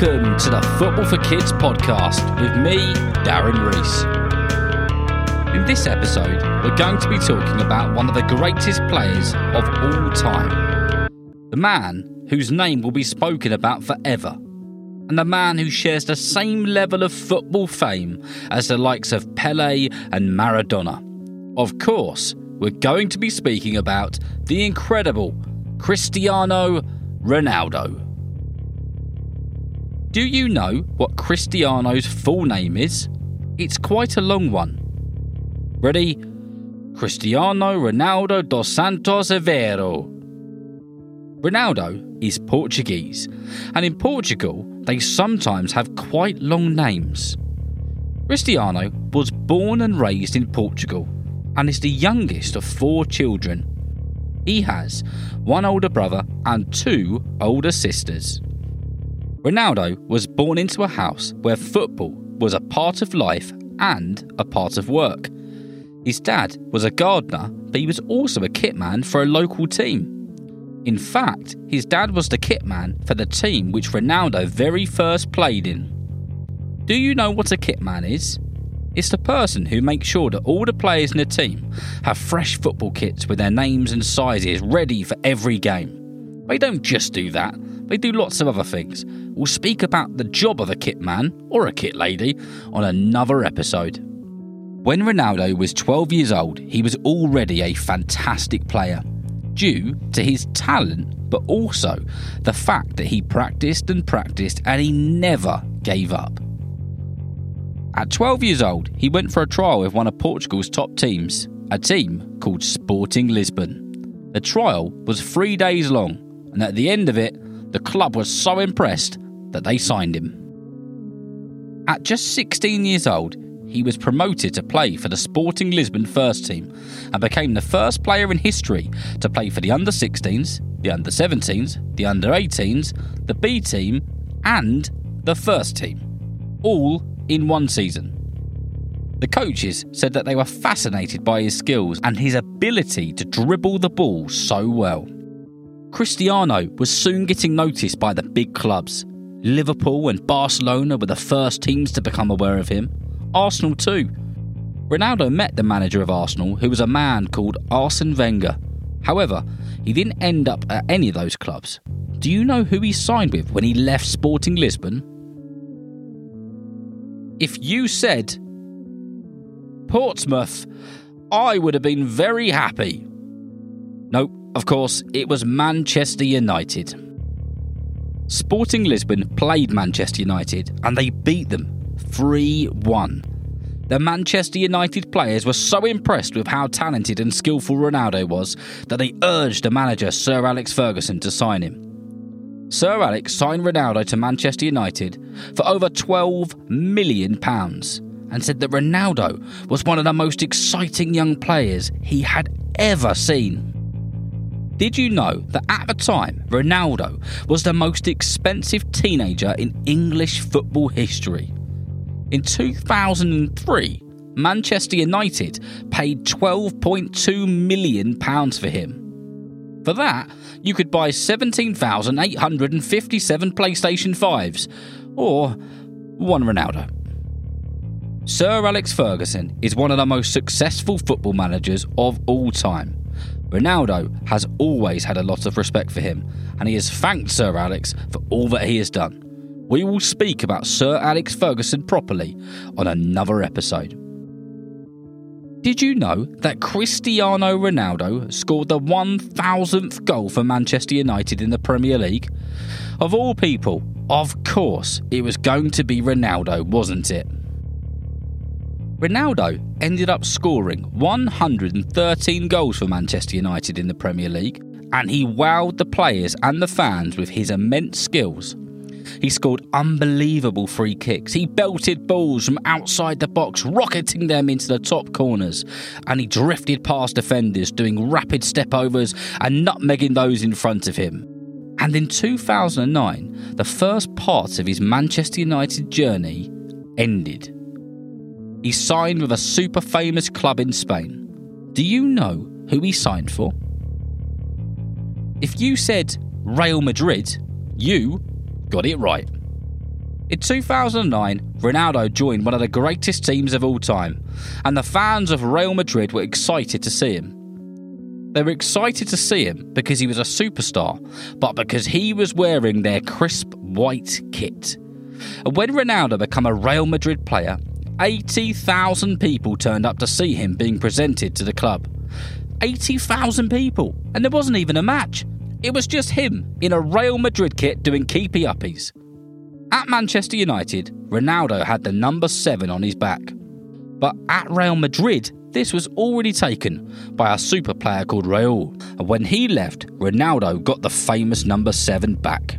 Welcome to the Football for Kids podcast with me, Darren Rees. In this episode, we're going to be talking about one of the greatest players of all time. The man whose name will be spoken about forever. And the man who shares the same level of football fame as the likes of Pele and Maradona. Of course, we're going to be speaking about the incredible Cristiano Ronaldo. Do you know what Cristiano's full name is? It's quite a long one. Ready? Cristiano Ronaldo dos Santos Aveiro. Ronaldo is Portuguese, and in Portugal, they sometimes have quite long names. Cristiano was born and raised in Portugal and is the youngest of four children. He has one older brother and two older sisters. Ronaldo was born into a house where football was a part of life and a part of work. His dad was a gardener, but he was also a kitman for a local team. In fact, his dad was the kitman for the team which Ronaldo very first played in. Do you know what a kitman is? It's the person who makes sure that all the players in the team have fresh football kits with their names and sizes ready for every game. They don't just do that, they do lots of other things. We'll speak about the job of a kit man or a kit lady on another episode. When Ronaldo was 12 years old, he was already a fantastic player due to his talent, but also the fact that he practiced and practiced and he never gave up. At 12 years old, he went for a trial with one of Portugal's top teams, a team called Sporting Lisbon. The trial was three days long, and at the end of it, the club was so impressed that they signed him. At just 16 years old, he was promoted to play for the Sporting Lisbon first team and became the first player in history to play for the under 16s, the under 17s, the under 18s, the B team, and the first team, all in one season. The coaches said that they were fascinated by his skills and his ability to dribble the ball so well. Cristiano was soon getting noticed by the big clubs. Liverpool and Barcelona were the first teams to become aware of him. Arsenal too. Ronaldo met the manager of Arsenal, who was a man called Arsene Wenger. However, he didn't end up at any of those clubs. Do you know who he signed with when he left Sporting Lisbon? If you said Portsmouth, I would have been very happy. Nope, of course, it was Manchester United. Sporting Lisbon played Manchester United and they beat them 3 1. The Manchester United players were so impressed with how talented and skillful Ronaldo was that they urged the manager Sir Alex Ferguson to sign him. Sir Alex signed Ronaldo to Manchester United for over £12 million and said that Ronaldo was one of the most exciting young players he had ever seen. Did you know that at the time, Ronaldo was the most expensive teenager in English football history? In 2003, Manchester United paid £12.2 million for him. For that, you could buy 17,857 PlayStation 5s, or one Ronaldo. Sir Alex Ferguson is one of the most successful football managers of all time. Ronaldo has always had a lot of respect for him, and he has thanked Sir Alex for all that he has done. We will speak about Sir Alex Ferguson properly on another episode. Did you know that Cristiano Ronaldo scored the 1000th goal for Manchester United in the Premier League? Of all people, of course, it was going to be Ronaldo, wasn't it? Ronaldo ended up scoring 113 goals for Manchester United in the Premier League, and he wowed the players and the fans with his immense skills. He scored unbelievable free kicks. He belted balls from outside the box, rocketing them into the top corners. And he drifted past defenders, doing rapid step overs and nutmegging those in front of him. And in 2009, the first part of his Manchester United journey ended. He signed with a super famous club in Spain. Do you know who he signed for? If you said Real Madrid, you got it right. In 2009, Ronaldo joined one of the greatest teams of all time, and the fans of Real Madrid were excited to see him. They were excited to see him because he was a superstar, but because he was wearing their crisp white kit. And when Ronaldo became a Real Madrid player, 80,000 people turned up to see him being presented to the club. 80,000 people, and there wasn't even a match. It was just him in a Real Madrid kit doing keepy uppies. At Manchester United, Ronaldo had the number 7 on his back. But at Real Madrid, this was already taken by a super player called Raul, and when he left, Ronaldo got the famous number 7 back.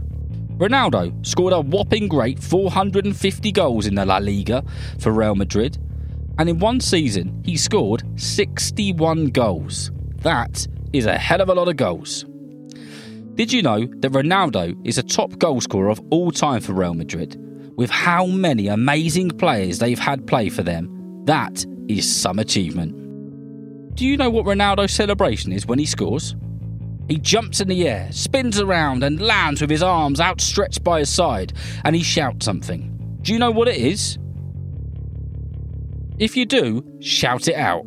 Ronaldo scored a whopping great 450 goals in the La Liga for Real Madrid, and in one season, he scored 61 goals. That is a hell of a lot of goals. Did you know that Ronaldo is a top goalscorer of all time for Real Madrid? With how many amazing players they've had play for them, that is some achievement. Do you know what Ronaldo's celebration is when he scores? He jumps in the air, spins around, and lands with his arms outstretched by his side, and he shouts something. Do you know what it is? If you do, shout it out.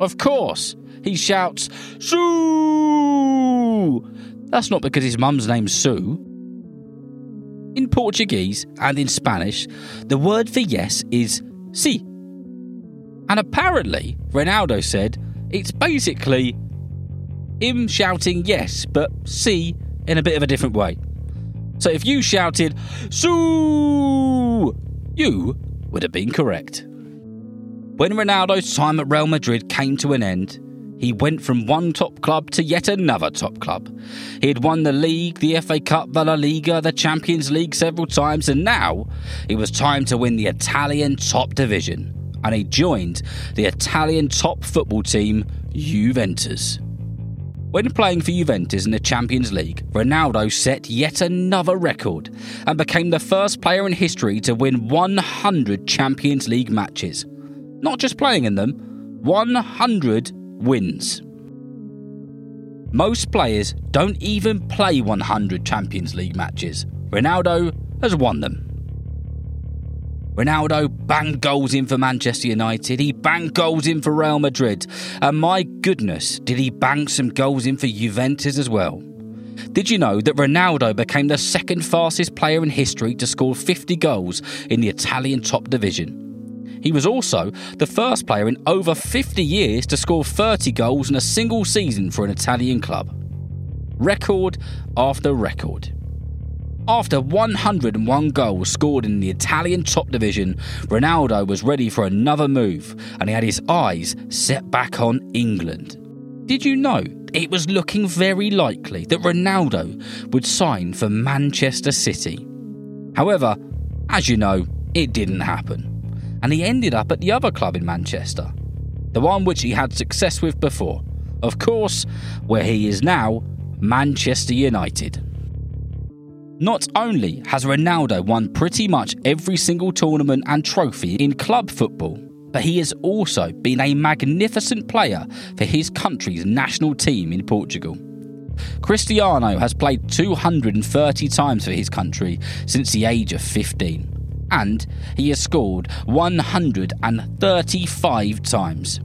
Of course, he shouts, Sue! That's not because his mum's name's Sue. In Portuguese and in Spanish, the word for yes is si. And apparently, Ronaldo said it's basically him shouting yes, but si in a bit of a different way. So if you shouted, Sue! You would have been correct. When Ronaldo's time at Real Madrid came to an end, he went from one top club to yet another top club. He had won the league, the FA Cup, the La Liga, the Champions League several times, and now it was time to win the Italian top division. And he joined the Italian top football team, Juventus. When playing for Juventus in the Champions League, Ronaldo set yet another record and became the first player in history to win 100 Champions League matches. Not just playing in them, 100 wins. Most players don't even play 100 Champions League matches. Ronaldo has won them. Ronaldo banged goals in for Manchester United. He banged goals in for Real Madrid. And my goodness, did he bang some goals in for Juventus as well? Did you know that Ronaldo became the second fastest player in history to score 50 goals in the Italian top division? He was also the first player in over 50 years to score 30 goals in a single season for an Italian club. Record after record. After 101 goals scored in the Italian top division, Ronaldo was ready for another move and he had his eyes set back on England. Did you know it was looking very likely that Ronaldo would sign for Manchester City? However, as you know, it didn't happen. And he ended up at the other club in Manchester, the one which he had success with before. Of course, where he is now, Manchester United. Not only has Ronaldo won pretty much every single tournament and trophy in club football, but he has also been a magnificent player for his country's national team in Portugal. Cristiano has played 230 times for his country since the age of 15, and he has scored 135 times.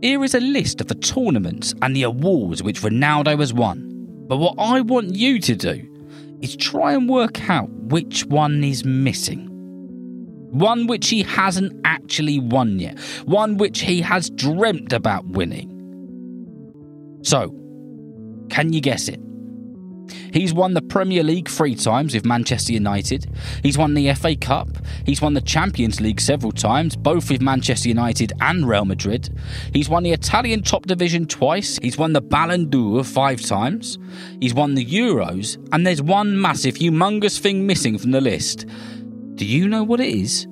Here is a list of the tournaments and the awards which Ronaldo has won. But what I want you to do is try and work out which one is missing. One which he hasn't actually won yet. One which he has dreamt about winning. So, can you guess it? He's won the Premier League three times with Manchester United. He's won the FA Cup. He's won the Champions League several times, both with Manchester United and Real Madrid. He's won the Italian top division twice. He's won the Ballon d'Or five times. He's won the Euros. And there's one massive, humongous thing missing from the list. Do you know what it is?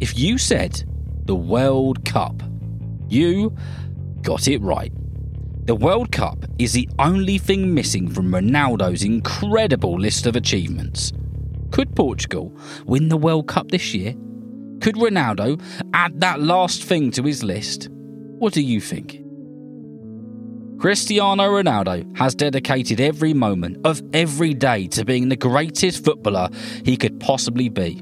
If you said the World Cup, you got it right. The World Cup is the only thing missing from Ronaldo's incredible list of achievements. Could Portugal win the World Cup this year? Could Ronaldo add that last thing to his list? What do you think? Cristiano Ronaldo has dedicated every moment of every day to being the greatest footballer he could possibly be.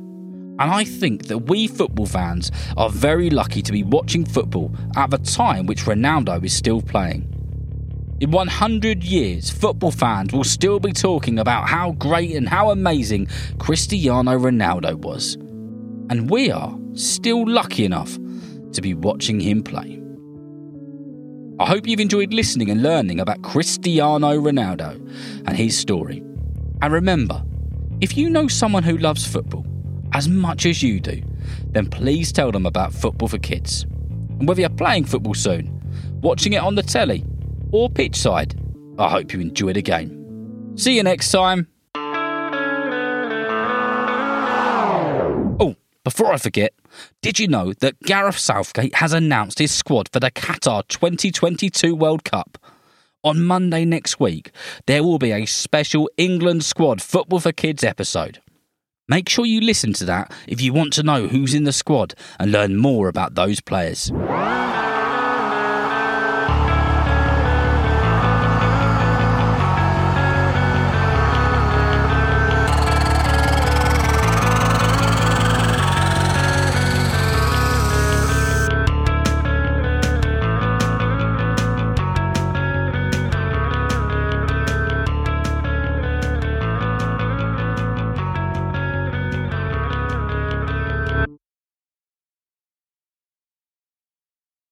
And I think that we football fans are very lucky to be watching football at the time which Ronaldo is still playing. In 100 years, football fans will still be talking about how great and how amazing Cristiano Ronaldo was. And we are still lucky enough to be watching him play. I hope you've enjoyed listening and learning about Cristiano Ronaldo and his story. And remember, if you know someone who loves football as much as you do, then please tell them about Football for Kids. And whether you're playing football soon, watching it on the telly, or pitch side. I hope you enjoy the game. See you next time. Oh, before I forget, did you know that Gareth Southgate has announced his squad for the Qatar 2022 World Cup? On Monday next week, there will be a special England squad Football for Kids episode. Make sure you listen to that if you want to know who's in the squad and learn more about those players.